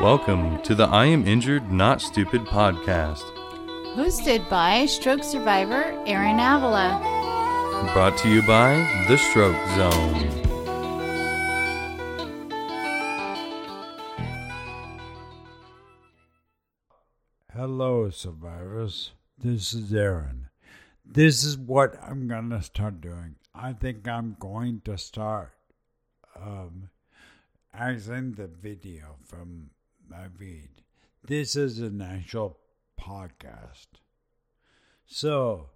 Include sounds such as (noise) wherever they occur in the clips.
Welcome to the I Am Injured Not Stupid podcast, Hosted by stroke survivor Aaron Avila. brought to you by The Stroke Zone. Hello, survivors. This is Aaron. This is what I'm going to start doing. I think I'm going to start um, accessing the video from my feed. This is an actual podcast. So,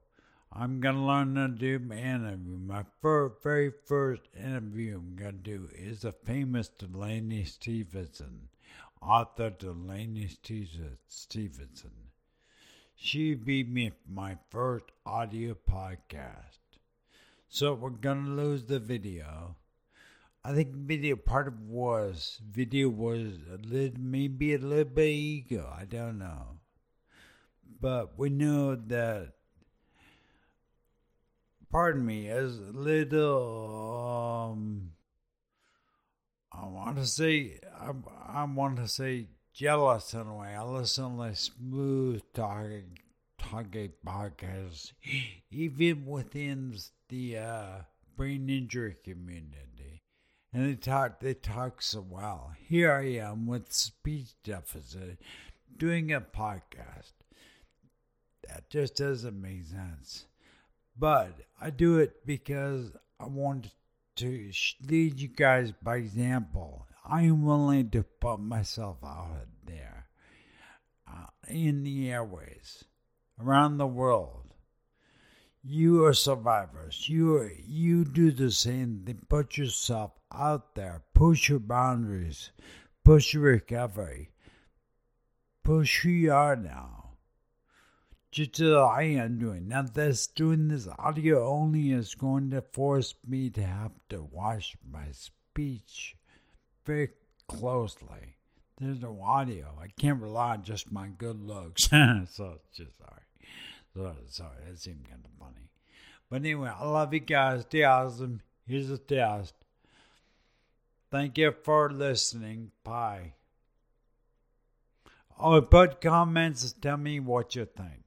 I'm going to learn to do my interview. My fir- very first interview I'm going to do is the famous Delaney Stevenson, author Delaney Stevenson. She beat me my first audio podcast. So we're gonna lose the video. I think video part of was video was a little maybe a little bit ego. I don't know, but we know that. Pardon me, as a little. Um, I want to say I, I want to say jealous in a way. I listen to smooth talking talking podcasts, even within the uh, brain injury community, and they talk they talk so well. Here I am with speech deficit, doing a podcast. That just doesn't make sense, but I do it because I want to lead you guys by example. I am willing to put myself out there uh, in the airways around the world. You are survivors. You you do the same thing. Put yourself out there. Push your boundaries. Push your recovery. Push who you are now. Just I am doing. Now, this doing this audio only is going to force me to have to watch my speech very closely. There's no audio. I can't rely on just my good looks. (laughs) so just sorry. So, sorry, that seemed kind of funny. But anyway, I love you guys. Stay awesome. Here's the test. Thank you for listening. Bye. Oh, put comments. Tell me what you think.